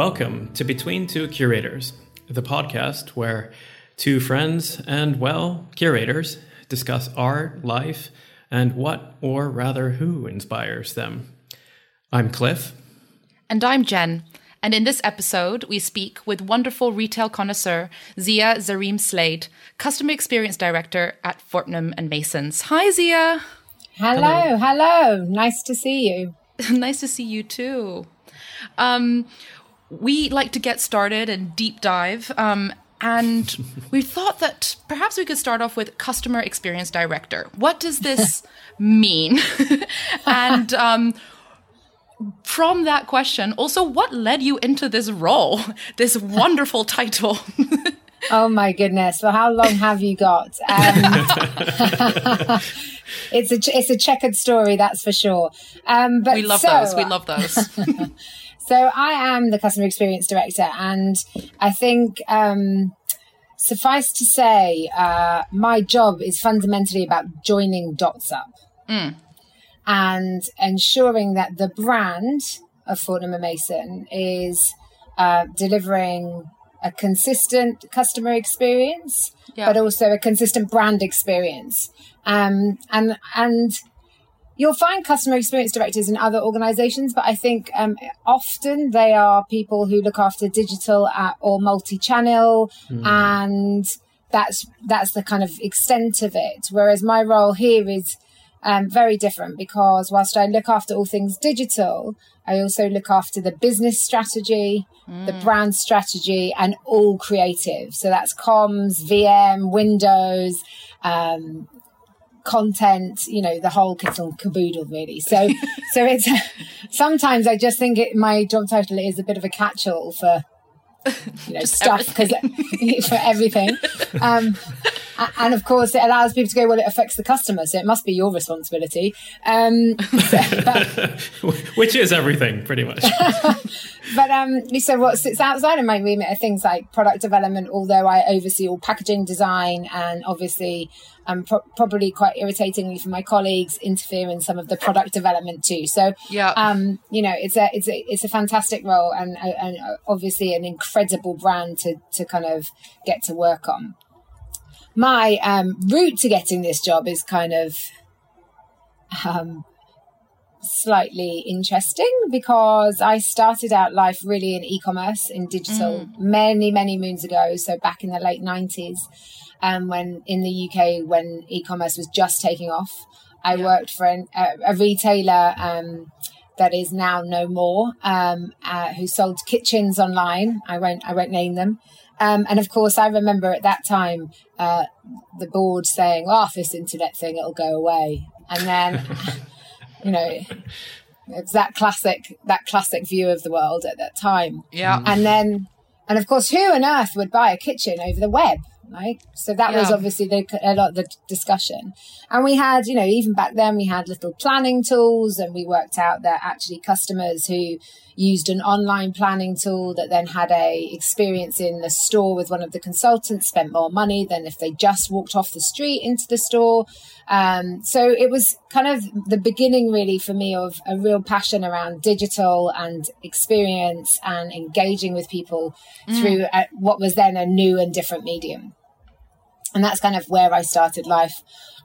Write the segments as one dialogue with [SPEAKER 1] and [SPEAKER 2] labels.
[SPEAKER 1] Welcome to Between Two Curators, the podcast where two friends and, well, curators discuss art, life, and what, or rather, who inspires them. I'm Cliff.
[SPEAKER 2] And I'm Jen. And in this episode, we speak with wonderful retail connoisseur Zia Zareem Slade, Customer Experience Director at Fortnum and Masons. Hi, Zia.
[SPEAKER 3] Hello, hello. hello. Nice to see you.
[SPEAKER 2] nice to see you too. Um, we like to get started and deep dive. Um, and we thought that perhaps we could start off with customer experience director. What does this mean? and um, from that question, also, what led you into this role, this wonderful title?
[SPEAKER 3] oh my goodness! Well, how long have you got? Um, it's a it's a checkered story, that's for sure.
[SPEAKER 2] Um, but we love so, those. We love those.
[SPEAKER 3] So I am the customer experience director, and I think um, suffice to say, uh, my job is fundamentally about joining dots up mm. and ensuring that the brand of Fortnum and Mason is uh, delivering a consistent customer experience, but also a consistent brand experience. Um, and and You'll find customer experience directors in other organizations, but I think um, often they are people who look after digital at, or multi-channel mm. and that's that's the kind of extent of it. Whereas my role here is um, very different because whilst I look after all things digital, I also look after the business strategy, mm. the brand strategy, and all creative. So that's comms, VM, Windows, um, content, you know, the whole kit and caboodle, really. So, so it's sometimes I just think it, my job title is a bit of a catch-all for you know stuff because for everything. Um, and of course, it allows people to go. Well, it affects the customer, so it must be your responsibility. Um,
[SPEAKER 1] but, Which is everything, pretty much.
[SPEAKER 3] but um, so what sits outside of my remit are things like product development. Although I oversee all packaging design and obviously um, pro- probably quite irritatingly for my colleagues, interfere in some of the product development too. So, yeah, um, you know, it's a it's a it's a fantastic role and and obviously an incredible brand to to kind of get to work on. My um, route to getting this job is kind of um, slightly interesting because I started out life really in e-commerce in digital mm. many many moons ago so back in the late 90s um, when in the UK when e-commerce was just taking off. I yeah. worked for an, a, a, retailer um, that is now no more, um, uh, who sold kitchens online. I won't I won't name them. Um, and of course, I remember at that time uh, the board saying, "Oh, this internet thing, it'll go away." And then, you know, it's that classic that classic view of the world at that time.
[SPEAKER 2] Yeah.
[SPEAKER 3] And then, and of course, who on earth would buy a kitchen over the web? right? So that yeah. was obviously the, a lot of the discussion. And we had, you know, even back then we had little planning tools and we worked out that actually customers who used an online planning tool that then had a experience in the store with one of the consultants spent more money than if they just walked off the street into the store. Um, so it was kind of the beginning really for me of a real passion around digital and experience and engaging with people mm. through a, what was then a new and different medium and that's kind of where I started life.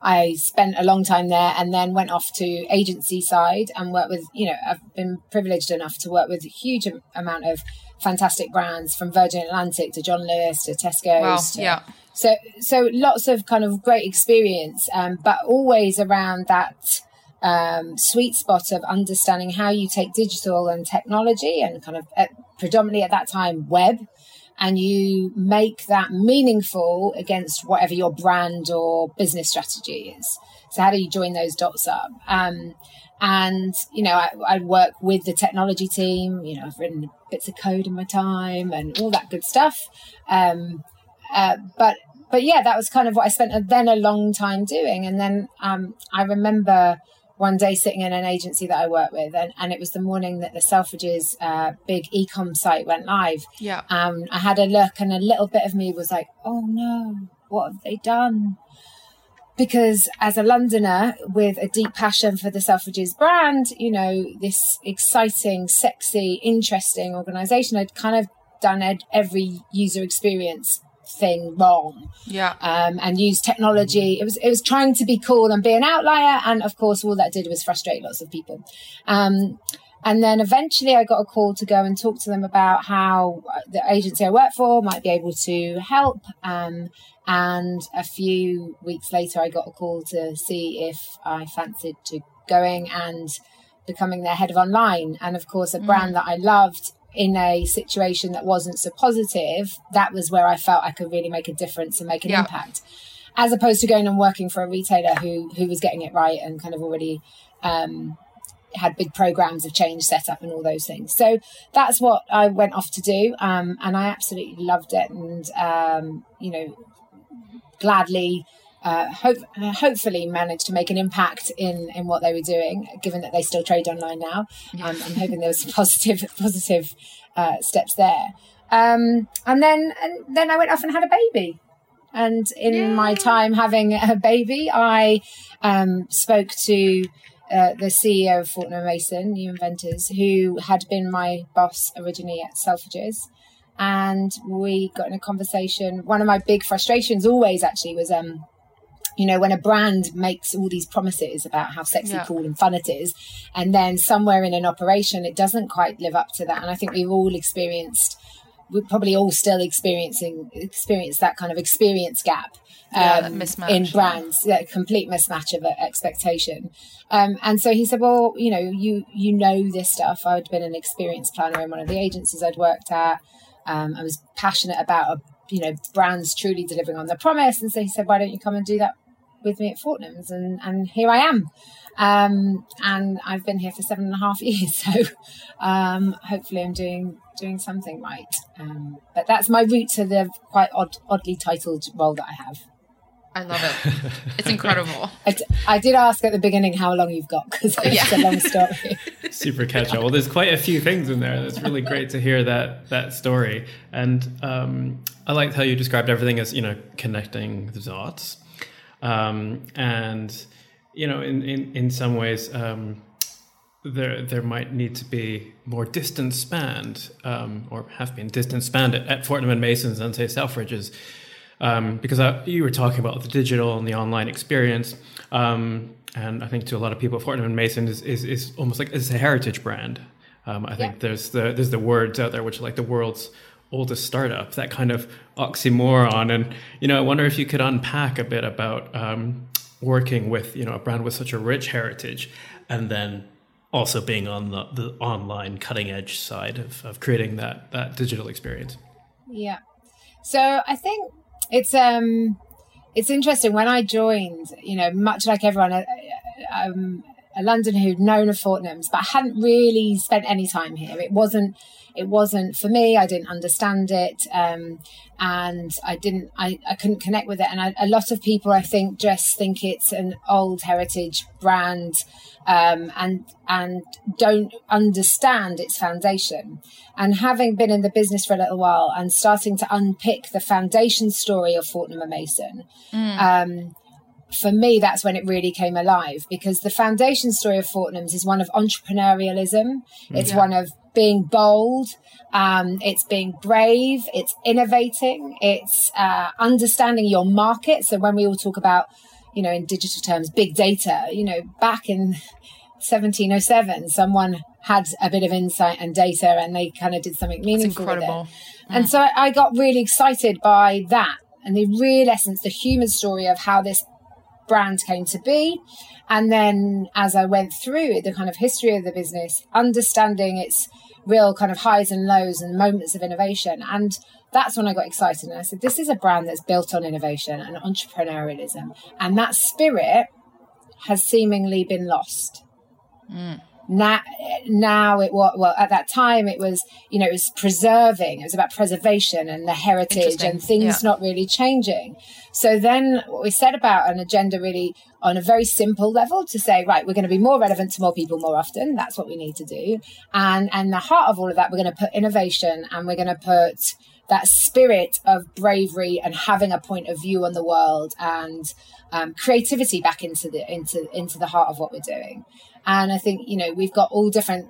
[SPEAKER 3] I spent a long time there and then went off to agency side and worked with, you know, I've been privileged enough to work with a huge amount of fantastic brands from Virgin Atlantic to John Lewis to Tesco.
[SPEAKER 2] Wow,
[SPEAKER 3] to,
[SPEAKER 2] yeah.
[SPEAKER 3] So, so lots of kind of great experience, um, but always around that um, sweet spot of understanding how you take digital and technology and kind of at, predominantly at that time web and you make that meaningful against whatever your brand or business strategy is. So how do you join those dots up? Um, and you know, I, I, work with the technology team. You know, I've written bits of code in my time and all that good stuff. Um, uh, but but yeah, that was kind of what I spent then a long time doing. And then um, I remember one day sitting in an agency that I work with, and, and it was the morning that the Selfridges uh, big ecom site went live.
[SPEAKER 2] Yeah.
[SPEAKER 3] Um, I had a look, and a little bit of me was like, "Oh no, what have they done?" because as a Londoner with a deep passion for the Selfridges brand, you know, this exciting, sexy, interesting organization, I'd kind of done ed- every user experience thing wrong.
[SPEAKER 2] Yeah.
[SPEAKER 3] Um, and use technology. It was it was trying to be cool and be an outlier, and of course, all that did was frustrate lots of people. Um, and then eventually, I got a call to go and talk to them about how the agency I work for might be able to help. Um, and a few weeks later, I got a call to see if I fancied to going and becoming their head of online. And of course, a brand that I loved in a situation that wasn't so positive, that was where I felt I could really make a difference and make an
[SPEAKER 2] Yeah.
[SPEAKER 3] impact. As opposed to going and working for a retailer who who was getting it right and kind of already um, had big programs of change set up and all those things. So that's what I went off to do, um, and I absolutely loved it, and um, you know, gladly. Uh, hope, uh, hopefully managed to make an impact in, in what they were doing, given that they still trade online now. Um, I'm hoping there was some positive positive uh, steps there. Um, and then and then I went off and had a baby. And in my time having a baby, I um, spoke to uh, the CEO of Fortnum Mason, Ewan Venters, who had been my boss originally at Selfridges. And we got in a conversation. One of my big frustrations always actually was um, you know, when a brand makes all these promises about how sexy,
[SPEAKER 2] Yeah.
[SPEAKER 3] cool, and fun it is, and then somewhere in an operation it doesn't quite live up to that. And I think we've all experienced, we're probably all still experiencing experience that kind of experience gap. Um,
[SPEAKER 2] mismatch,
[SPEAKER 3] in
[SPEAKER 2] yeah.
[SPEAKER 3] brands, that complete mismatch of expectation. Um, and so he said, "Well, you know, you you know this stuff. I'd been an experience planner in one of the agencies I'd worked at. Um, I was passionate about, uh, you know, brands truly delivering on their promise. And so he said, why don't you come and do that with me at Fortnum's? And, and here I am. Um, and I've been here for seven and a half years. So um, hopefully I'm doing doing something right. Um, but that's my route to the quite odd, oddly titled role that I have.
[SPEAKER 2] I love it. It's incredible.
[SPEAKER 3] I, d- I did ask at the beginning how long you've got because it's a long story.
[SPEAKER 1] Super catch up. Well, there's quite a few things in there. That's really great to hear that that story. And um, I liked how you described everything as you know connecting the dots. Um, and you know, in in in some ways, um, there there might need to be more distance spanned, um, or have been distance spanned at, at Fortnum and Masons and say Selfridges. Um, because I, you were talking about the digital and the online experience, um, and I think to a lot of people, Fortnum and Mason is, is, is almost like it's a heritage brand. Um, I think there's the there's the words out there which are like the world's oldest startup, that kind of oxymoron. And you know, I wonder if you could unpack a bit about um, working with you know a brand with such a rich heritage, and then also being on the, the online cutting edge side of, of creating that that digital experience.
[SPEAKER 3] Yeah. So I think it's um it's interesting when I joined, you know, much like everyone, uh, um, a Londoner who'd known of Fortnum's, but I hadn't really spent any time here. It wasn't it wasn't for me. I didn't understand it, um, and I didn't. I, I couldn't connect with it. And I, a lot of people, I think, just think it's an old heritage brand, um, and and don't understand its foundation. And having been in the business for a little while and starting to unpick the foundation story of Fortnum and Mason, um, for me, that's when it really came alive because the foundation story of Fortnum's is one of entrepreneurialism. It's
[SPEAKER 2] Yeah.
[SPEAKER 3] one of being bold. Um, it's being brave. It's innovating. It's uh, understanding your market. So when we all talk about, you know, in digital terms, big data, you know, back in 1707, someone had a bit of insight and data and they kind of did something meaningful with it.
[SPEAKER 2] incredible.
[SPEAKER 3] And so I got really excited by that and the real essence, the human story of how this brand came to be. And then as I went through the kind of history of the business, understanding its real kind of highs and lows and moments of innovation. And that's when I got excited. And I said, this is a brand that's built on innovation and entrepreneurialism. And that spirit has seemingly been lost mm. Now now it was well at that time it was you know it was preserving it was about preservation and the heritage and things
[SPEAKER 2] Yeah.
[SPEAKER 3] not really changing so then what we said about an agenda really on a very simple level to say right we're going to be more relevant to more people more often that's what we need to do and and the heart of all of that we're going to put innovation and we're going to put that spirit of bravery and having a point of view on the world and um, creativity back into the into into the heart of what we're doing. And I think you know we've got all different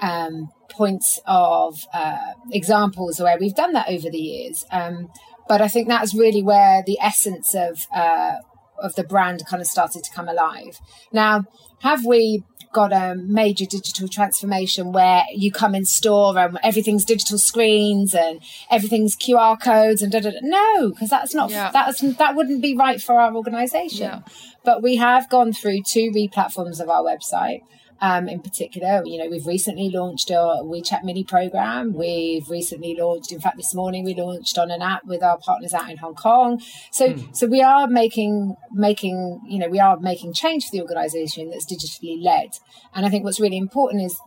[SPEAKER 3] um, points of uh, examples where we've done that over the years. Um, but I think that's really where the essence of uh, of the brand kind of started to come alive. Now, have we got a major digital transformation where you come in store and everything's digital screens and everything's QR codes and da da da. No, because that's not yeah. that's that wouldn't be right for our organization. Yeah. But we have gone through two replatforms of our website um, in particular. You know, we've recently launched our WeChat mini program. We've recently launched, in fact, this morning we launched on an app with our partners out in Hong Kong. So, mm. so we are making making you know we are making change for the organisation that's digitally led. And I think what's really important is,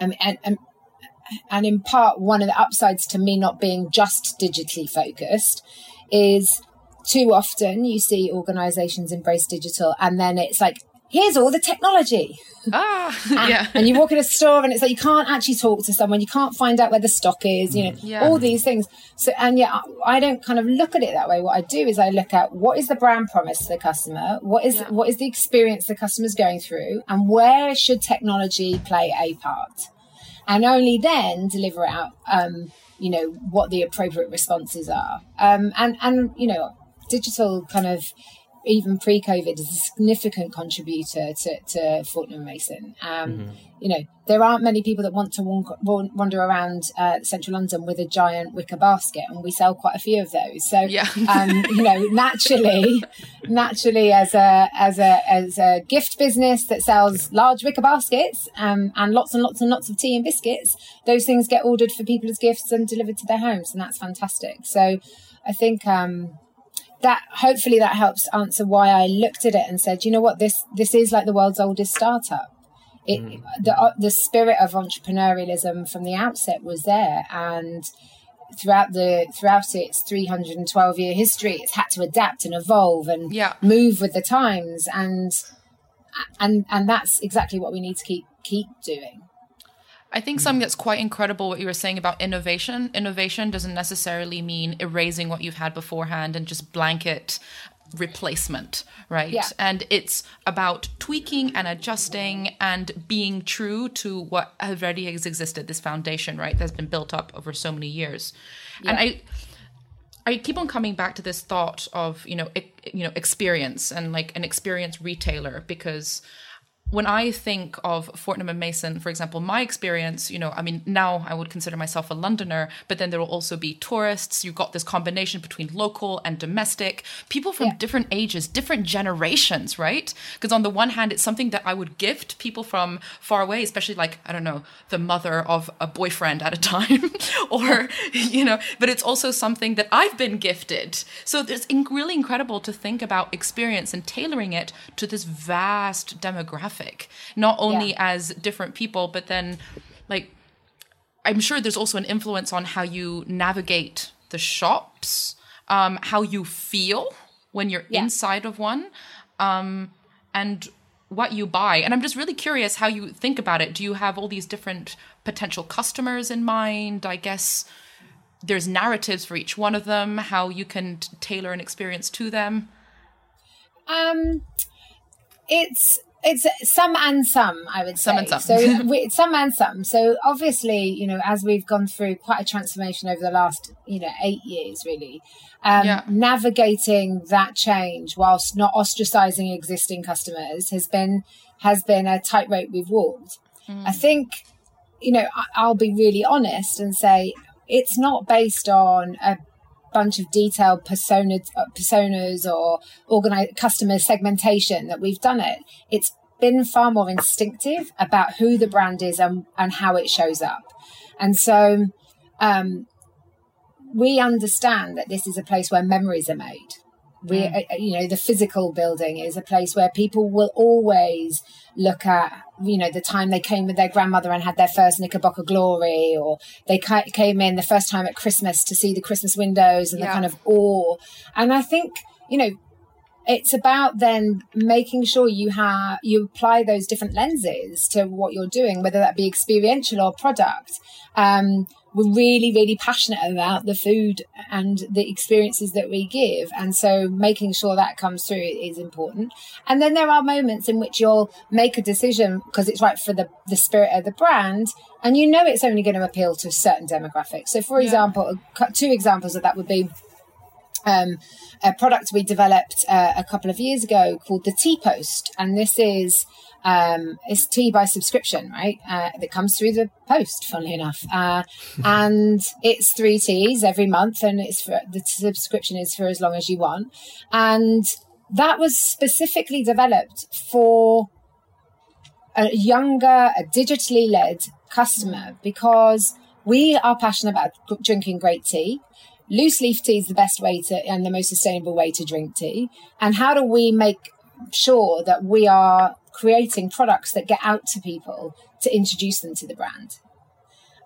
[SPEAKER 3] um, and, and and in part one of the upsides to me not being just digitally focused is too often you see organizations embrace digital and then it's like here's all the technology.
[SPEAKER 2] Ah,
[SPEAKER 3] yeah. and you walk in a store and it's like you can't actually talk to someone, you can't find out where the stock is, you know, yeah. all these things. So, and yeah, I don't kind of look at it that way. What I do is I look at what is the brand promise to the customer, what is yeah. what is the experience the customer's going through, and where should technology play a part, and only then deliver out, um, you know, what the appropriate responses are, um, and and you know, digital kind of even pre-COVID is a significant contributor to, to Fortnum Mason. Um, mm-hmm. You know, there aren't many people that want to wander around uh, central London with a giant wicker basket, and we sell quite a few of those. So, yeah. um, you know, naturally, naturally, as a as a as a gift business that sells large wicker baskets um, and lots and lots and lots of tea and biscuits, those things get ordered for people as gifts and delivered to their homes, and that's fantastic. So, I think. Um, that hopefully that helps answer why I looked at it and said, you know what, this this is like the world's oldest startup. It, mm. the uh, the spirit of entrepreneurialism from the outset was there, and throughout the throughout its 312 year history, it's had to adapt and evolve and yeah. move with the times, and and and that's exactly what we need to keep keep doing.
[SPEAKER 2] I think something that's quite incredible what you were saying about innovation. Innovation doesn't necessarily mean erasing what you've had beforehand and just blanket replacement, right? Yeah. And it's about tweaking and adjusting and being true to what already has existed, this foundation, right? That's been built up over so many years. Yeah. And I I keep on coming back to this thought of, you know, you know, experience and like an experienced retailer because when I think of Fortnum and Mason, for example, my experience, you know, I mean, now I would consider myself a Londoner, but then there will also be tourists. You've got this combination between local and domestic, people from yeah. different ages, different generations, right? Because on the one hand, it's something that I would gift people from far away, especially like, I don't know, the mother of a boyfriend at a time, or, you know, but it's also something that I've been gifted. So it's really incredible to think about experience and tailoring it to this vast demographic not only yeah. as different people, but then like I'm sure there's also an influence on how you navigate the shops, um, how you feel when you're yeah. inside of one, um, and what you buy. And I'm just really curious how you think about it. Do you have all these different potential customers in mind? I guess there's narratives for each one of them, how you can t- tailor an experience to them.
[SPEAKER 3] Um, it's it's some and some, I would
[SPEAKER 2] say.
[SPEAKER 3] Some
[SPEAKER 2] and some.
[SPEAKER 3] so we, some and some. So obviously, you know, as we've gone through quite a transformation over the last, you know, eight years, really, um, yeah. navigating that change whilst not ostracizing existing customers has been has been a tightrope we've walked. Mm. I think, you know, I'll be really honest and say it's not based on a bunch of detailed personas, uh, personas or organized customer segmentation that we've done it. It's been far more instinctive about who the brand is and, and how it shows up. And so um, we understand that this is a place where memories are made we. Uh, you know the physical building is a place where people will always look at you know the time they came with their grandmother and had their first knickerbocker glory or they came in the first time at christmas to see the christmas windows and yeah. the kind of awe and i think you know it's about then making sure you have you apply those different lenses to what you're doing, whether that be experiential or product. Um, we're really, really passionate about the food and the experiences that we give. And so making sure that comes through is important. And then there are moments in which you'll make a decision because it's right for the, the spirit of the brand. And you know it's only going to appeal to certain demographics. So, for yeah. example, two examples of that would be um, a product we developed uh, a couple of years ago called the Tea Post. And this is um, it's tea by subscription, right? Uh, that comes through the post, funnily enough. Uh, and it's three teas every month, and it's for the subscription is for as long as you want. And that was specifically developed for a younger, a digitally led customer because we are passionate about drinking great tea. Loose leaf tea is the best way to and the most sustainable way to drink tea. And how do we make sure that we are creating products that get out to people to introduce them to the brand.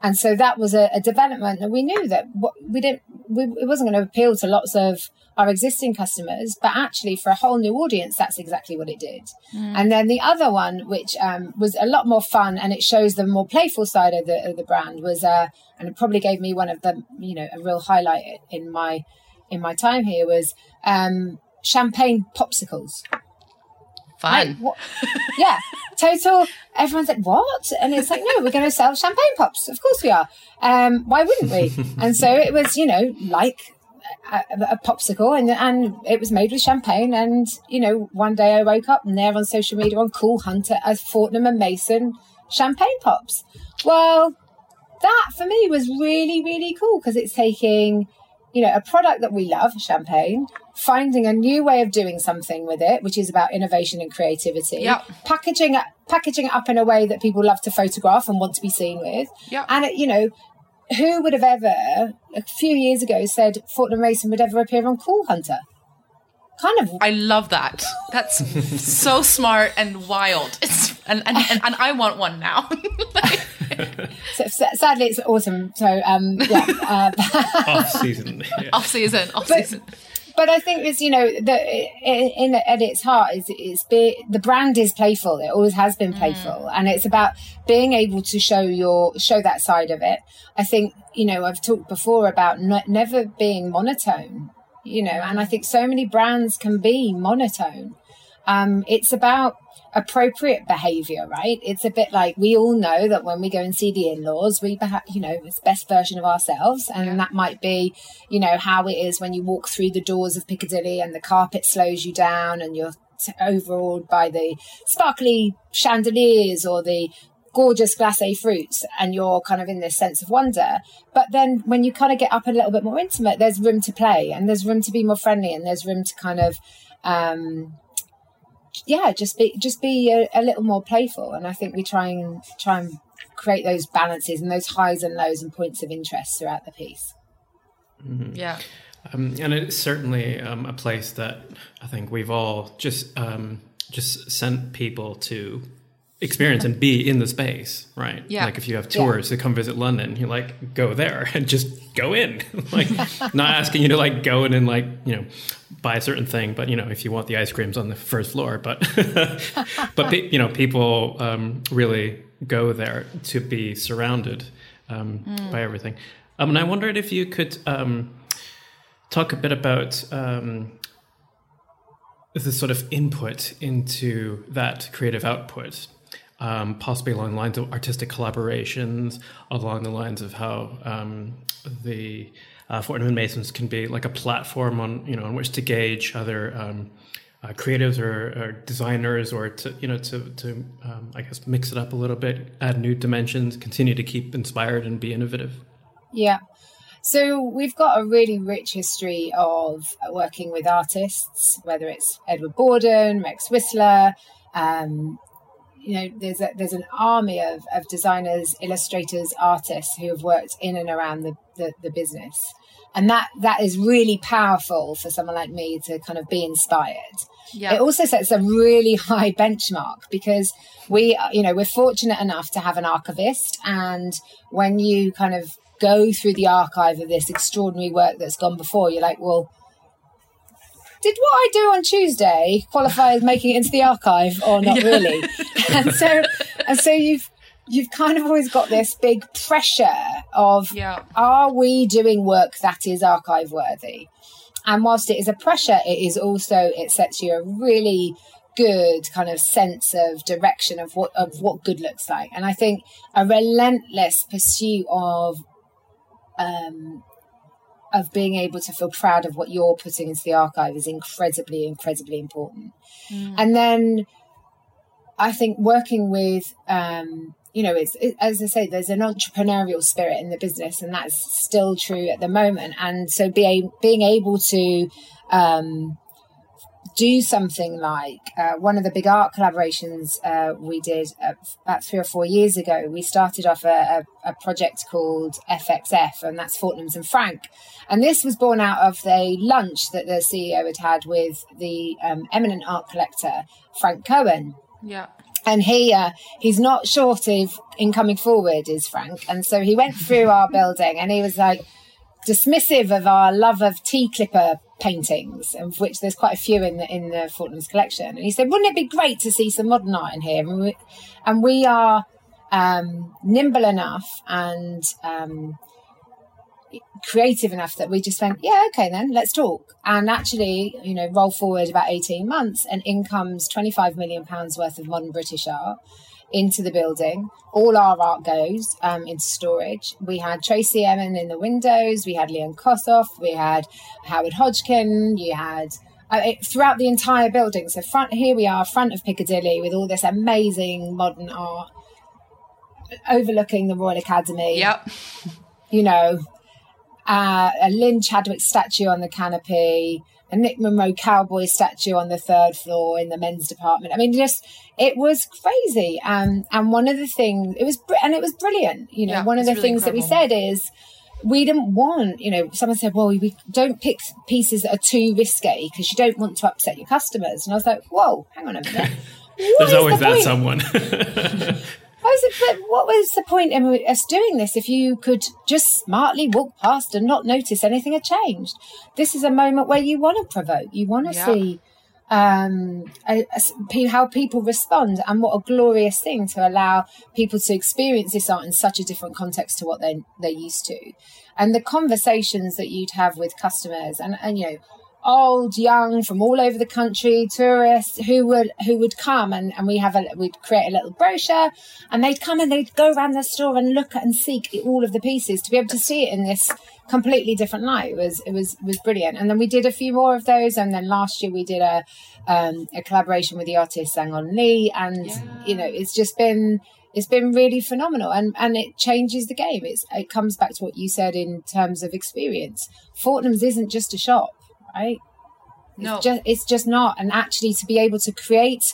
[SPEAKER 3] And so that was a, a development that we knew that we didn't, we, it wasn't going to appeal to lots of our existing customers, but actually for a whole new audience, that's exactly what it did. Mm. And then the other one, which um, was a lot more fun and it shows the more playful side of the, of the brand was, uh, and it probably gave me one of the, you know, a real highlight in my, in my time here was, um, champagne popsicles.
[SPEAKER 2] Fun.
[SPEAKER 3] Like, yeah, total. Everyone's like, what? And it's like, no, we're going to sell champagne pops. Of course we are. Um, why wouldn't we? and so it was, you know, like a, a, popsicle and and it was made with champagne and you know one day I woke up and there on social media on Cool Hunter as Fortnum and Mason champagne pops. Well, that for me was really really cool because it's taking you know, a product that we love, champagne, finding a new way of doing something with it, which is about innovation and creativity.
[SPEAKER 2] Yep.
[SPEAKER 3] Packaging packaging it up in a way that people love to photograph and want to be seen with.
[SPEAKER 2] Yep.
[SPEAKER 3] And it, you know, who would have ever a few years ago said Fortnum Mason would ever appear on Cool Hunter? Kind of.
[SPEAKER 2] I love that. That's so smart and wild. It's and and, and, and I want one now. like,
[SPEAKER 3] so, sadly, it's autumn. So um, yeah, uh,
[SPEAKER 1] off season.
[SPEAKER 2] Yeah. Off season. Off but, season.
[SPEAKER 3] But I think it's you know the in, in at its heart is it's be, the brand is playful. It always has been playful, mm. and it's about being able to show your show that side of it. I think you know I've talked before about never being monotone. You know, and I think so many brands can be monotone. Um, it's about appropriate behavior, right? It's a bit like we all know that when we go and see the in-laws, we perhaps, you know, it's best version of ourselves. And yeah. that might be, you know, how it is when you walk through the doors of Piccadilly and the carpet slows you down and you're overawed by the sparkly chandeliers or the gorgeous glacé fruits and you're kind of in this sense of wonder. But then when you kind of get up a little bit more intimate, there's room to play and there's room to be more friendly and there's room to kind of um, yeah, just be just be a, a, little more playful. And I think we try and try and create those balances and those highs and lows and points of interest throughout the piece.
[SPEAKER 2] Mm-hmm. Yeah.
[SPEAKER 1] Um, and it's certainly um, a place that I think we've all just um, just sent people to experience and be in the space, right?
[SPEAKER 2] Yeah.
[SPEAKER 1] Like if you have tours yeah. to come visit London, you like go there and just go in. like not asking you to like go in and like, you know, buy a certain thing, but you know, if you want the ice creams on the first floor, but but you know, people um, really go there to be surrounded um, mm. by everything. Um, and I wondered if you could um, talk a bit about um, the sort of input into that creative output um, possibly along the lines of artistic collaborations, along the lines of how um, the uh, Fortnum and Masons can be like a platform on you know on which to gauge other um, uh, creatives or, or, designers, or to you know to to um, I guess mix it up a little bit, add new dimensions, continue to keep inspired and be innovative.
[SPEAKER 3] Yeah. So we've got a really rich history of working with artists, whether it's Edward Bawden, Rex Whistler, um, you know there's a, there's an army of, of designers illustrators artists who have worked in and around the, the, the business. And that that is really powerful for someone like me to kind of be inspired. Yeah. it also sets a really high benchmark because we you know we're fortunate enough to have an archivist. And when you kind of go through the archive of this extraordinary work that's gone before you're like well did what I do on Tuesday qualify as making it into the archive or not yeah. really? and so, and so you've you've kind of always got this big pressure of yeah. are we doing work that is archive worthy? And whilst it is a pressure, it is also it sets you a really good kind of sense of direction of what of what good looks like. And I think a relentless pursuit of um of being able to feel proud of what you're putting into the archive is incredibly, incredibly important. Mm. And then I think working with um, you know, it's it, as I say, there's an entrepreneurial spirit in the business, and that's still true at the moment. And so, being being able to um, do something like uh, one of the big art collaborations uh, we did uh, about three or four years ago. We started off a, a, a, project called FXF, and that's Fortnum's and Frank. And this was born out of the lunch that the CEO had had with the um, eminent art collector Frank Cohen.
[SPEAKER 2] Yeah
[SPEAKER 3] and he uh, he's not short of in coming forward is frank and so he went through our building and he was like dismissive of our love of tea clipper paintings of which there's quite a few in the in the Fortnum's collection. And he said wouldn't it be great to see some modern art in here? And we, and we are um, nimble enough and um, creative enough that we just went, yeah, okay, then let's talk. And actually, you know, roll forward about 18 months and in comes 25 million pounds worth of modern British art into the building. All our art goes um, into storage. We had Tracey Emin in the windows. We had Leon Kossoff. We had Howard Hodgkin. You had uh, it, throughout the entire building. So front here we are, front of Piccadilly, with all this amazing modern art overlooking the Royal Academy.
[SPEAKER 2] Yep.
[SPEAKER 3] You know, uh, a Lynn Chadwick statue on the canopy, a Nick Monroe cowboy statue on the third floor in the men's department. I mean, just it was crazy. Um, and one of the things it was, and it was brilliant. You know, yeah, one of the really things incredible. that we said is we didn't want, you know, someone said, well, we don't pick pieces that are too risque because you don't want to upset your customers. And I was like, whoa, hang on a minute.
[SPEAKER 1] There's always the that someone.
[SPEAKER 3] but what was the point in us doing this if you could just smartly walk past and not notice anything had changed? This is a moment where you want to provoke, you want to yeah. see um, a, a, how people respond, and what a glorious thing to allow people to experience this art in such a different context to what they they're used to, and the conversations that you'd have with customers, and and you know old, young, from all over the country, tourists who would who would come and, and we have a we'd create a little brochure and they'd come and they'd go around the store and look at and seek all of the pieces to be able to see it in this completely different light. It was it was was brilliant. And then we did a few more of those and then last year we did a um, a collaboration with the artist Sang On Lee and yeah. you know it's just been it's been really phenomenal and and it changes the game it's it comes back to what you said in terms of experience fortnum's isn't just a shop right?
[SPEAKER 2] No,
[SPEAKER 3] it's just, it's just not. And actually, to be able to create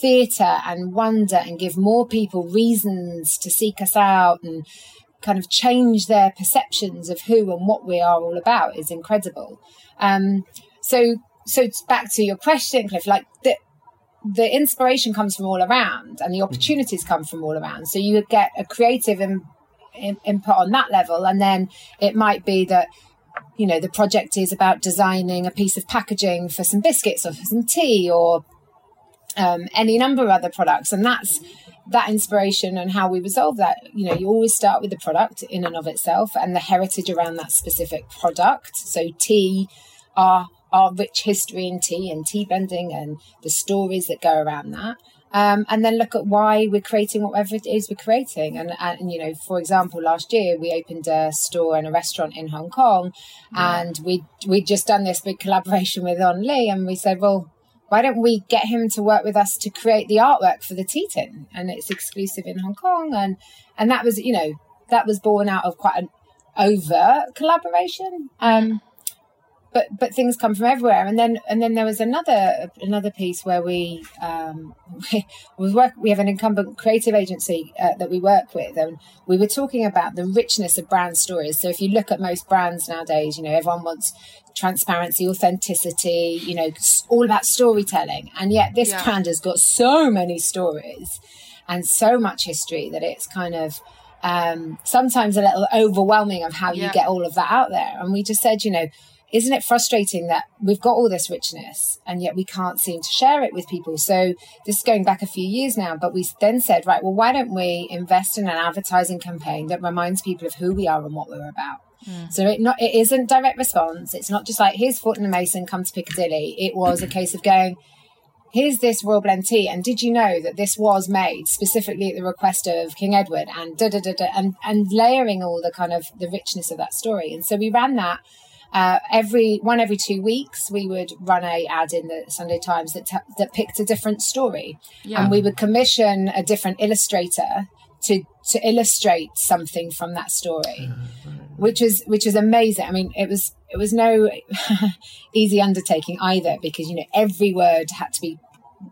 [SPEAKER 3] theatre and wonder and give more people reasons to seek us out and kind of change their perceptions of who and what we are all about is incredible. Um, so, so back to your question, Cliff, like the, the inspiration comes from all around and the opportunities come from all around. So you would get a creative in, in, input on that level. And then it might be that you know, the project is about designing a piece of packaging for some biscuits or for some tea or um, any number of other products. And that's that inspiration and how we resolve that. You know, you always start with the product in and of itself and the heritage around that specific product. So tea, our our rich history in tea and tea blending and the stories that go around that um, and then look at why we're creating whatever it is we're creating. And, and, you know, for example, last year we opened a store and a restaurant in Hong Kong, yeah. and we we'd just done this big collaboration with On Lee, and we said, well, why don't we get him to work with us to create the artwork for the tea tin? And it's exclusive in Hong Kong, and and that was you know that was born out of quite an overt collaboration. Um, but but things come from everywhere and then and then there was another another piece where we um we, we work we have an incumbent creative agency uh, that we work with and we were talking about the richness of brand stories so if you look at most brands nowadays you know everyone wants transparency authenticity you know all about storytelling and yet this yeah. brand has got so many stories and so much history that it's kind of um, sometimes a little overwhelming of how yeah. you get all of that out there. And we just said, you know, isn't it frustrating that we've got all this richness and yet we can't seem to share it with people? So this is going back a few years now, but we then said, right, well, why don't we invest in an advertising campaign that reminds people of who we are and what we're about? Mm. So it not it isn't direct response. It's not just like here's Fortnum and Mason, come to Piccadilly. It was a case of going, here's this royal blend tea, and did you know that this was made specifically at the request of King Edward, and da da da da, and and layering all the kind of the richness of that story. And so we ran that uh, every one every two weeks, we would run a ad in the Sunday Times that t- that picked a different story, yeah. and we would commission a different illustrator to to illustrate something from that story, which is which is amazing. I mean, it was it was no easy undertaking either because you know every word had to be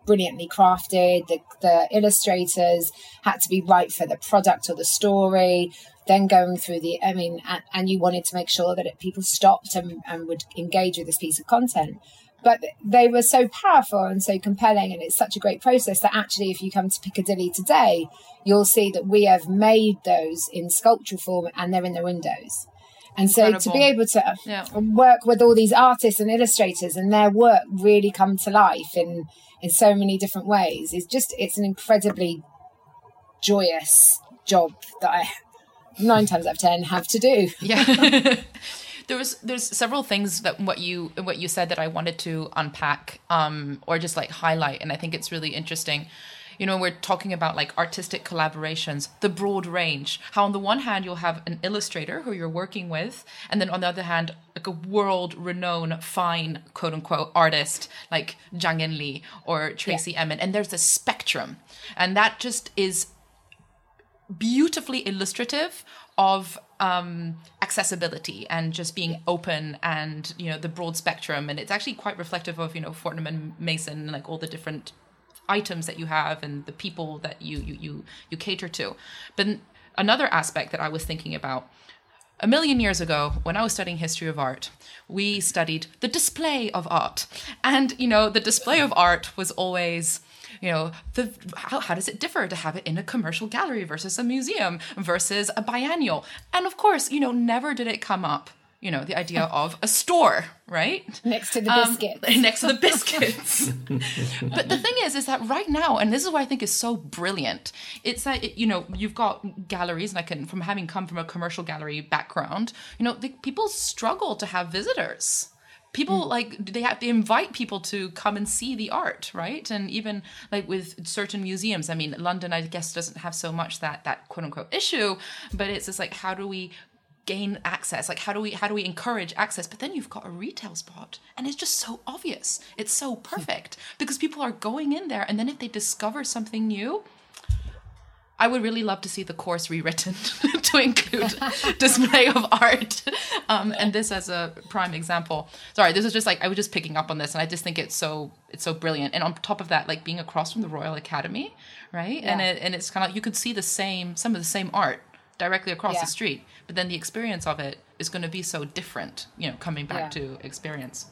[SPEAKER 3] brilliantly crafted. The, the illustrators had to be right for the product or the story then going through the i mean and, and you wanted to make sure that it, people stopped and, and would engage with this piece of content but they were so powerful and so compelling and it's such a great process that actually if you come to piccadilly today you'll see that we have made those in sculptural form and they're in the windows and so Incredible. to be able to uh, yeah. work with all these artists and illustrators and their work really come to life in in so many different ways is just it's an incredibly joyous job that I nine times out of ten have to do.
[SPEAKER 2] yeah. there was there's several things that what you what you said that I wanted to unpack um, or just like highlight, and I think it's really interesting. You know, we're talking about like artistic collaborations, the broad range. How on the one hand you'll have an illustrator who you're working with, and then on the other hand, like a world-renowned, fine quote unquote artist like Zhang Li or Tracey yeah. Emin, and there's a spectrum, and that just is beautifully illustrative of um, accessibility and just being open and you know the broad spectrum and it's actually quite reflective of you know Fortnum and Mason and like all the different items that you have and the people that you you you, you cater to but another aspect that I was thinking about a million years ago, when I was studying history of art, we studied the display of art. And, you know, the display of art was always you know the how, how does it differ to have it in a commercial gallery versus a museum versus a biennial? And of course you know never did it come up you know the idea of a store right?
[SPEAKER 3] Next to the biscuits.
[SPEAKER 2] um, next to the biscuits. But the thing is is that right now and this is what i think is so brilliant it's that it, you know you've got galleries and i can from having come from a commercial gallery background you know the, people struggle to have visitors people mm. like they have to invite people to come and see the art right? And even like with certain museums i mean london i guess doesn't have so much that that quote unquote issue but it's just like how do we gain access? Like how do we how do we encourage access? But then you've got a retail spot and it's just so obvious. It's so perfect because people are going in there and then if they discover something new I would really love to see the course rewritten to include display of art. Um, and this as a prime example. Sorry, this is just like I was just picking up on this, and I just think it's so it's so brilliant. And on top of that, like being across from the Royal Academy, right? Yeah. And it, and it's kind of you could see the same some of the same art directly across yeah. the street, but then the experience of it is going to be so different. You know, coming back yeah. to experience.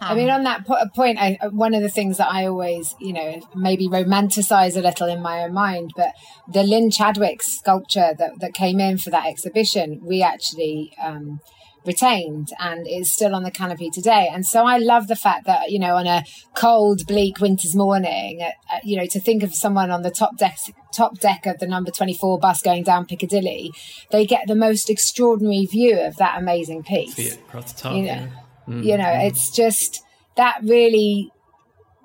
[SPEAKER 3] I mean, on that po- point, I, one of the things that I always, you know, maybe romanticize a little in my own mind, but the Lynn Chadwick sculpture that, that came in for that exhibition, we actually um, retained and is still on the canopy today. And so I love the fact that, you know, on a cold, bleak winter's morning, uh, uh you know, to think of someone on the top deck, top deck of the number 24 bus going down Piccadilly, they get the most extraordinary view of that amazing piece.
[SPEAKER 1] See it across the top, you know? yeah
[SPEAKER 3] Mm-hmm. You know, it's just that really.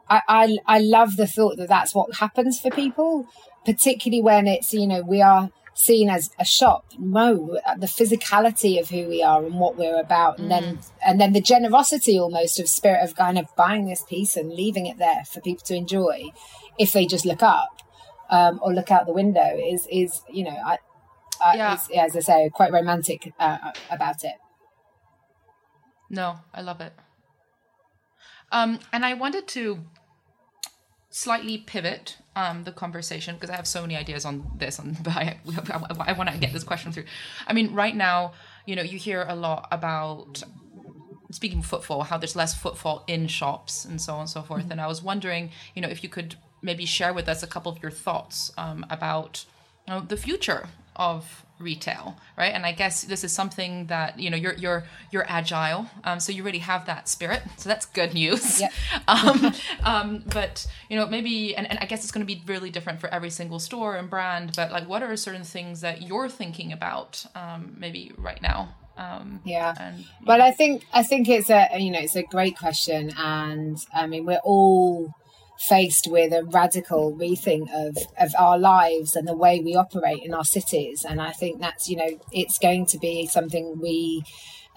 [SPEAKER 3] I, I I love the thought that that's what happens for people, particularly when it's you know we are seen as a shop. No, the physicality of who we are and what we're about, and mm. then and then the generosity almost of spirit of kind of buying this piece and leaving it there for people to enjoy, if they just look up um, or look out the window is is you know I, I yeah. Is, as I say quite romantic uh, about it.
[SPEAKER 2] No, I love it. Um, and I wanted to slightly pivot um, the conversation because I have so many ideas on this, and but I, I, I want to get this question through. I mean, right now, you know, you hear a lot about speaking of footfall, how there's less footfall in shops and so on and so forth. Mm-hmm. And I was wondering, you know, if you could maybe share with us a couple of your thoughts um, about you know, the future of retail, right? And I guess this is something that you know you're you're you're agile, um, so you really have that spirit. So that's good news.
[SPEAKER 3] Yep.
[SPEAKER 2] um, um, but you know maybe, and, and I guess it's going to be really different for every single store and brand. But like, what are certain things that you're thinking about um, maybe right now? Um,
[SPEAKER 3] yeah
[SPEAKER 2] and,
[SPEAKER 3] well i think i think it's a you know it's a great question and i mean we're all faced with a radical rethink of of our lives and the way we operate in our cities and i think that's you know it's going to be something we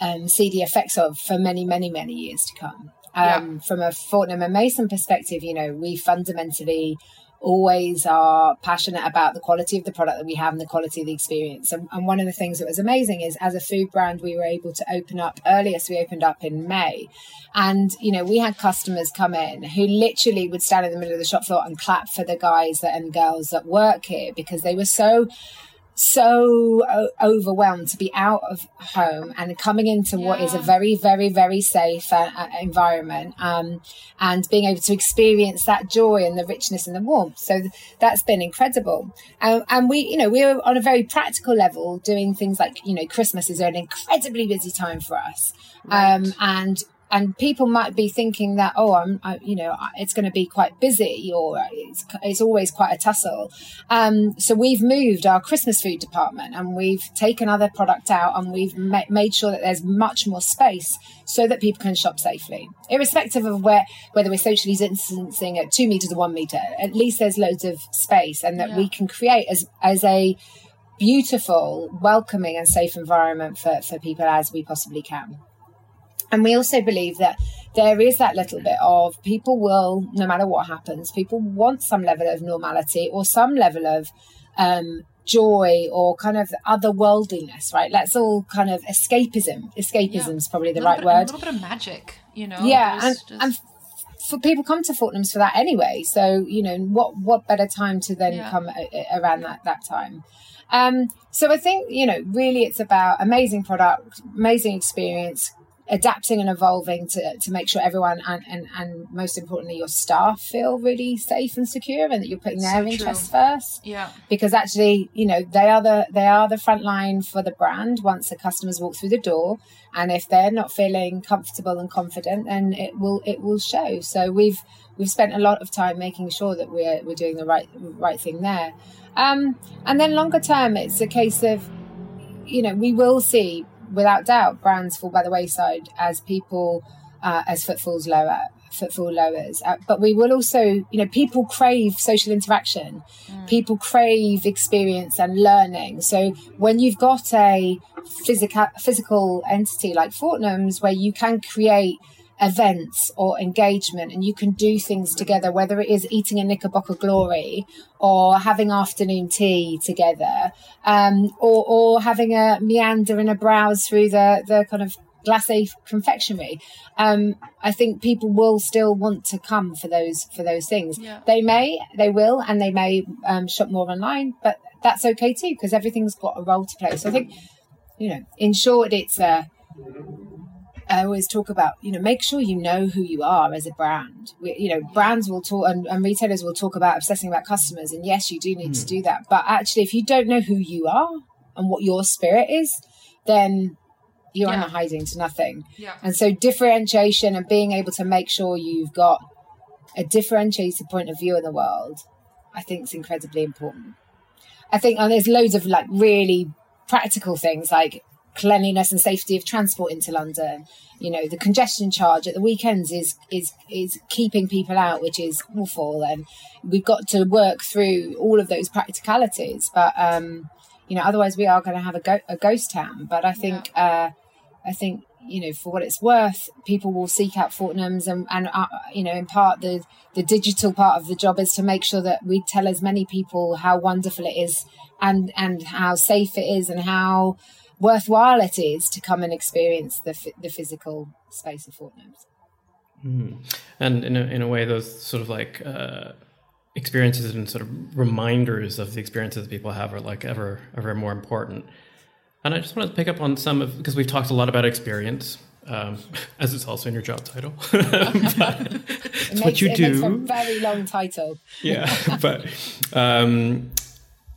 [SPEAKER 3] um, see the effects of for many many many years to come um,
[SPEAKER 2] Yeah.
[SPEAKER 3] from a fortnum and mason perspective you know we fundamentally always are passionate about the quality of the product that we have and the quality of the experience. And, and one of the things that was amazing is as a food brand, we were able to open up earliest. We opened up in May. And, you know, we had customers come in who literally would stand in the middle of the shop floor and clap for the guys that, and girls that work here because they were so so o- overwhelmed to be out of home and coming into what is a very very very safe uh, uh, environment um, and being able to experience that joy and the richness and the warmth. So th- that's been incredible. Um, and we you know we were on a very practical level doing things like you know christmas is an incredibly busy time for us um, and and people might be thinking that oh i'm I, you know it's going to be quite busy or it's, it's always quite a tussle. Um, so we've moved our christmas food department and we've taken other product out and we've ma- made sure that there's much more space so that people can shop safely. Irrespective of where whether we're socially distancing at two meters or one meter at least there's loads of space and that we can create as as a beautiful welcoming and safe environment for, for people as we possibly can and we also believe that there is that little bit of people will, no matter what happens, people want some level of normality or some level of um, joy or kind of otherworldliness, right? Let's all kind of escapism. Escapism is probably the right
[SPEAKER 2] bit-
[SPEAKER 3] word.
[SPEAKER 2] A little bit of magic, you know.
[SPEAKER 3] yeah, and,
[SPEAKER 2] just-
[SPEAKER 3] and for people come to Fortnum's for that anyway. So you know what what better time to then
[SPEAKER 2] Yeah.
[SPEAKER 3] come a, a- around that that time. Um, so I think you know really it's about amazing product, amazing experience, adapting and evolving to, to make sure everyone and, and and most importantly your staff feel really safe and secure and that you're putting their
[SPEAKER 2] So true.
[SPEAKER 3] interests first.
[SPEAKER 2] Yeah,
[SPEAKER 3] because actually you know they are the they are the front line for the brand once the customers walk through the door. And if they're not feeling comfortable and confident then it will it will show. So we've we've spent a lot of time making sure that we're we're doing the right right thing there. Um and then longer term it's a case of you know we will see without doubt brands fall by the wayside as people uh, as footfalls lower footfall lowers. Uh, but we will also you know people crave social interaction. People crave experience and learning. So when you've got a physical physical entity like Fortnum's where you can create events or engagement and you can do things together whether it is eating a knickerbocker glory or having afternoon tea together um, or, or having a meander and a browse through the, the kind of glacé confectionery. Um, i think people will still want to come for those for those things.
[SPEAKER 2] Yeah.
[SPEAKER 3] they may they will and they may um, shop more online but that's okay too because everything's got a role to play. So i think you know in short it's a I always talk about, you know, make sure you know who you are as a brand. We, you know, brands will talk and, and retailers will talk about obsessing about customers. And yes, you do need to hmm. do that. But actually, if you don't know who you are and what your spirit is, then you're
[SPEAKER 2] Yeah.
[SPEAKER 3] not hiding to nothing.
[SPEAKER 2] yeah,
[SPEAKER 3] And so differentiation and being able to make sure you've got a differentiated point of view in the world, I think is incredibly important. I think and there's loads of like really practical things like cleanliness and safety of transport into London. You know, the congestion charge at the weekends is is is keeping people out, which is awful. And we've got to work through all of those practicalities. But um, you know, otherwise we are going to have a, go- a ghost town. But I think uh, I think you know for what it's worth, people will seek out Fortnum's, and and uh, you know, in part the the digital part of the job is to make sure that we tell as many people how wonderful it is, and and how safe it is, and how worthwhile it is to come and experience the the physical space of fort Fortnum's.
[SPEAKER 1] And in a, in a way, those sort of like uh, experiences and sort of reminders of the experiences that people have are like ever ever more important. And I just want to pick up on some of because we've talked a lot about experience, um, as it's also in your job title. it's what you
[SPEAKER 3] makes
[SPEAKER 1] do.
[SPEAKER 3] very long title.
[SPEAKER 1] yeah, but um,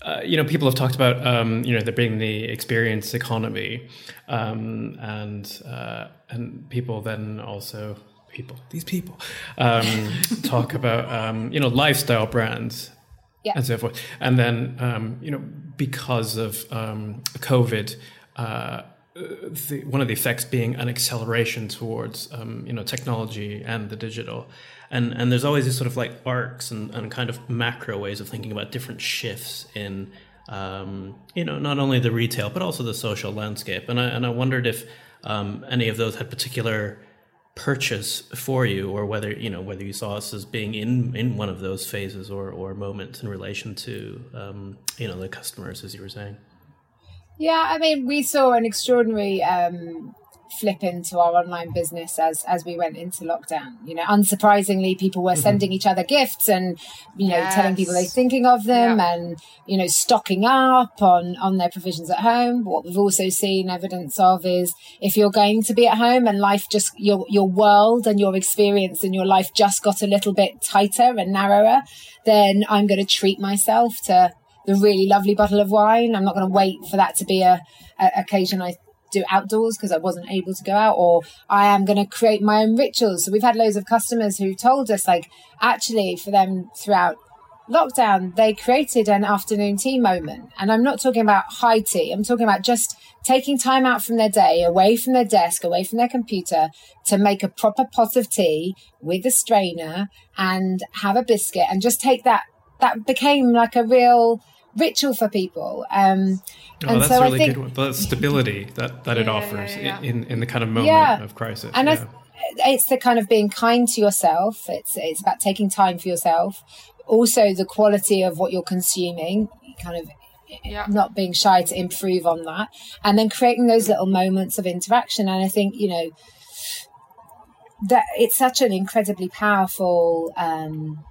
[SPEAKER 1] uh, you know, people have talked about um, you know there being the experience economy, um, and uh, and people then also people these people um, talk about um, you know lifestyle brands
[SPEAKER 3] Yeah.
[SPEAKER 1] and so forth, and then um, you know because of um, COVID. Uh, the, one of the effects being an acceleration towards um, you know technology and the digital and and there's always these sort of like arcs and, and kind of macro ways of thinking about different shifts in um, you know not only the retail but also the social landscape. And I and I wondered if um, any of those had particular purchase for you or whether you know whether you saw us as being in in one of those phases or or moments in relation to um, you know the customers as you were saying.
[SPEAKER 3] Yeah, I mean, we saw an extraordinary um, flip into our online business as as we went into lockdown. You know, unsurprisingly, people were mm-hmm. sending each other gifts and you know telling people they're thinking of them
[SPEAKER 2] Yeah.
[SPEAKER 3] and you know stocking up on on their provisions at home. What we've also seen evidence of is if you're going to be at home and life just your your world and your experience and your life just got a little bit tighter and narrower, then I'm going to treat myself to the really lovely bottle of wine. I'm not going to wait for that to be a, a occasion I do outdoors because I wasn't able to go out, or I am going to create my own rituals. So we've had loads of customers who told us, like, actually, for them throughout lockdown, they created an afternoon tea moment. And I'm not talking about high tea, I'm talking about just taking time out from their day, away from their desk, away from their computer, to make a proper pot of tea with a strainer and have a biscuit and just take that. That became like a real ritual for people. Um,
[SPEAKER 1] Oh,
[SPEAKER 3] and
[SPEAKER 1] that's
[SPEAKER 3] so
[SPEAKER 1] a really
[SPEAKER 3] I think,
[SPEAKER 1] good one. The stability that, that it
[SPEAKER 2] Yeah, yeah,
[SPEAKER 1] offers
[SPEAKER 2] yeah, yeah.
[SPEAKER 1] in, in the kind of moment
[SPEAKER 3] Yeah.
[SPEAKER 1] of crisis.
[SPEAKER 3] and
[SPEAKER 1] yeah.
[SPEAKER 3] I, it's the kind of being kind to yourself. It's it's about taking time for yourself. Also, the quality of what you're consuming, kind of
[SPEAKER 2] Yeah.
[SPEAKER 3] not being shy to improve on that, and then creating those little moments of interaction. And I think you know that it's such an incredibly powerful. Um,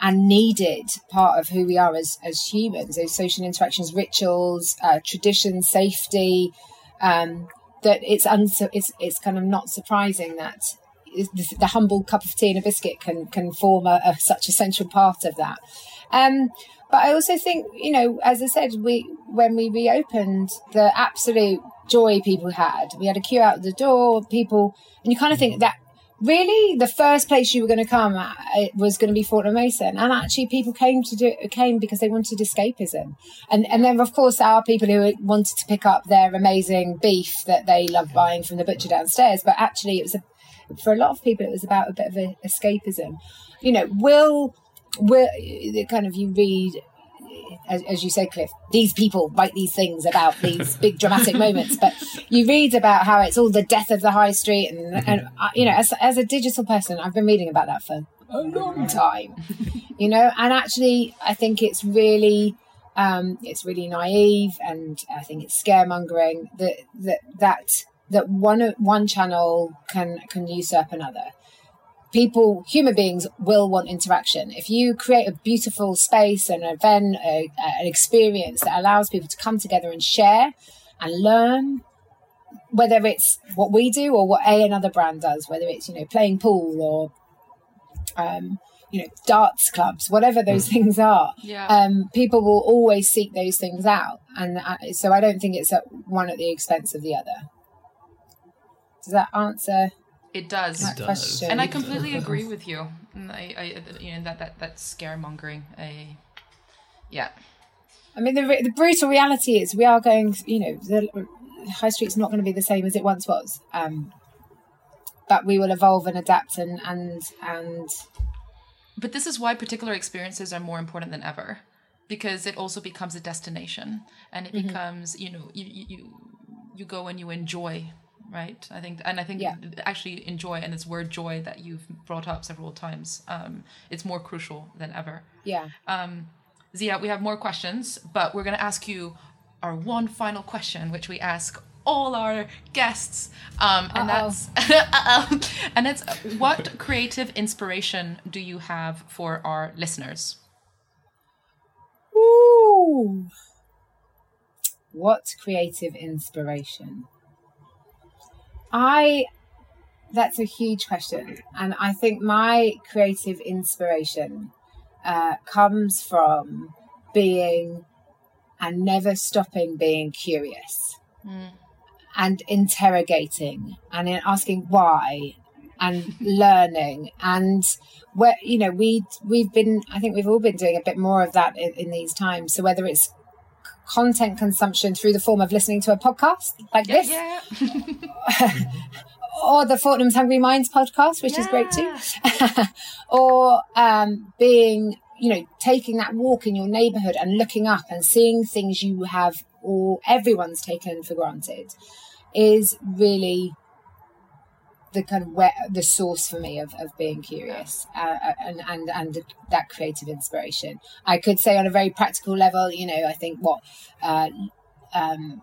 [SPEAKER 3] and needed part of who we are as as humans. Those social interactions, rituals, uh, traditions, safety. Um, that it's unsu- it's it's kind of not surprising that the, the humble cup of tea and a biscuit can can form a, a, such a central part of that. Um, but I also think you know, as I said, we when we reopened, the absolute joy people had. We had a queue out the door, people, and you kind of think that really the first place you were going to come at, it was going to be Fortnum Mason, and actually people came to do came because they wanted escapism, and and then of course there are people who wanted to pick up their amazing beef that they love buying from the butcher downstairs, but actually it was a for a lot of people it was about a bit of a escapism. You know, will will kind of you read as, as you said, Cliff, these people write these things about these big dramatic moments, but you read about how it's all the death of the high street, and, and uh, you know, as, as a digital person, I've been reading about that for a long time, you know, and actually, I think it's really, um, it's really naive, and I think it's scaremongering that that that that one one channel can can usurp another people, human beings will want interaction. If you create a beautiful space, an event, a, an experience that allows people to come together and share and learn, whether it's what we do or what a another brand does, whether it's you know playing pool or um, you know darts clubs, whatever those things are,
[SPEAKER 2] Yeah.
[SPEAKER 3] um, people will always seek those things out, and I, so I don't think it's at one at the expense of the other. Does that answer?
[SPEAKER 2] It does.
[SPEAKER 3] That
[SPEAKER 1] does.
[SPEAKER 2] and I completely agree with you. I, I, you know, that that that scaremongering. I, yeah.
[SPEAKER 3] I mean, the, re- the brutal reality is we are going, you know, the high street's not going to be the same as it once was. Um, but we will evolve and adapt and, and, and
[SPEAKER 2] But this is why particular experiences are more important than ever, because it also becomes a destination, and it becomes, you know, you you you, you go and you enjoy. Right, I think, and I think
[SPEAKER 3] Yeah.
[SPEAKER 2] actually enjoy, and it's word joy that you've brought up several times. Um, it's more crucial than ever.
[SPEAKER 3] yeah.
[SPEAKER 2] Zia, we have more questions, but we're going to ask you our one final question, which we ask all our guests, um, and
[SPEAKER 3] Uh-oh.
[SPEAKER 2] that's and it's what creative inspiration do you have for our listeners?
[SPEAKER 3] Ooh. What creative inspiration? I that's a huge question. And I think my creative inspiration uh, comes from being and never stopping being curious and interrogating and asking why and learning. And where you know we we've been i think we've all been doing a bit more of that in, in these times. So whether it's content consumption through the form of listening to a podcast like this.
[SPEAKER 2] Yeah.
[SPEAKER 3] or the Fortnum's Hungry Minds podcast, which is great too, or um, being, you know, taking that walk in your neighborhood and looking up and seeing things you have or everyone's taken for granted is really the kind of where the source for me of, of being curious uh, and and and that creative inspiration. I could say on a very practical level, you know, I think what uh, um,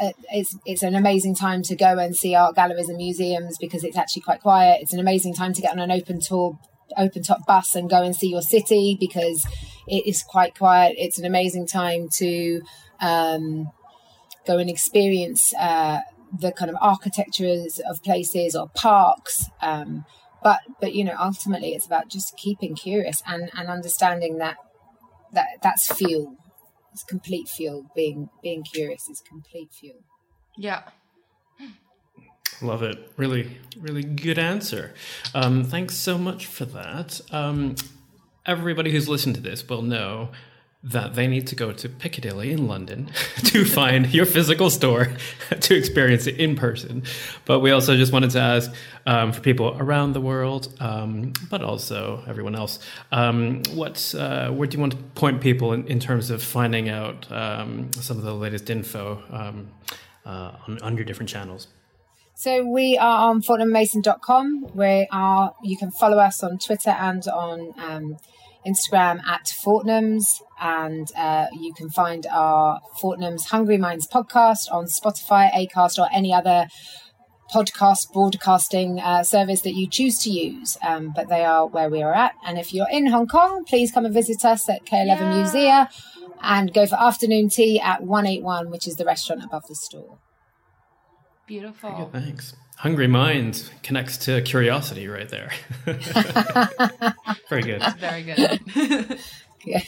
[SPEAKER 3] uh, it's it's an amazing time to go and see art galleries and museums because it's actually quite quiet. It's an amazing time to get on an open tour, open top bus and go and see your city because it is quite quiet. It's an amazing time to um, go and experience uh, the kind of architectures of places or parks. Um, but but you know, ultimately, it's about just keeping curious and and understanding that that that's fuel it's complete fuel. Being being curious is complete fuel.
[SPEAKER 2] Yeah.
[SPEAKER 1] Love it. Really, really good answer. Um, thanks so much for that. Um, everybody who's listened to this will know that they need to go to Piccadilly in London to find your physical store to experience it in person. But we also just wanted to ask um, for people around the world, um, but also everyone else, um, what, uh, where do you want to point people in, in terms of finding out um, some of the latest info um, uh, on, on your different channels?
[SPEAKER 3] So we are on fortnummason.com. We are. You can follow us on Twitter and on um, Instagram at Fortnums, and uh, you can find our Fortnum's Hungry Minds podcast on Spotify, Acast, or any other podcast broadcasting uh, service that you choose to use. Um, but they are where we are at. And if you're in Hong Kong, please come and visit us at K11
[SPEAKER 2] Yeah.
[SPEAKER 3] Museum and go for afternoon tea at 181, which is the restaurant above the store.
[SPEAKER 2] Beautiful.
[SPEAKER 1] Thanks. Hungry Minds connects to curiosity right there. Very good.
[SPEAKER 2] Very good.
[SPEAKER 3] Yeah.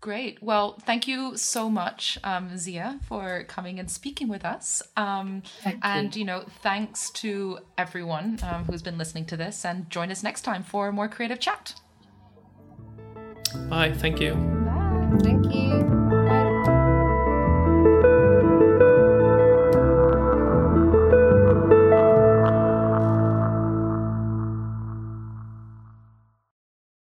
[SPEAKER 2] Great. Well, thank you so much, um, Zia, for coming and speaking with us. Um,
[SPEAKER 3] Thank you.
[SPEAKER 2] and, you know, thanks to everyone um, who's been listening to this. And join us next time for more creative chat.
[SPEAKER 1] Bye. Thank you.
[SPEAKER 2] Bye.
[SPEAKER 3] Thank you.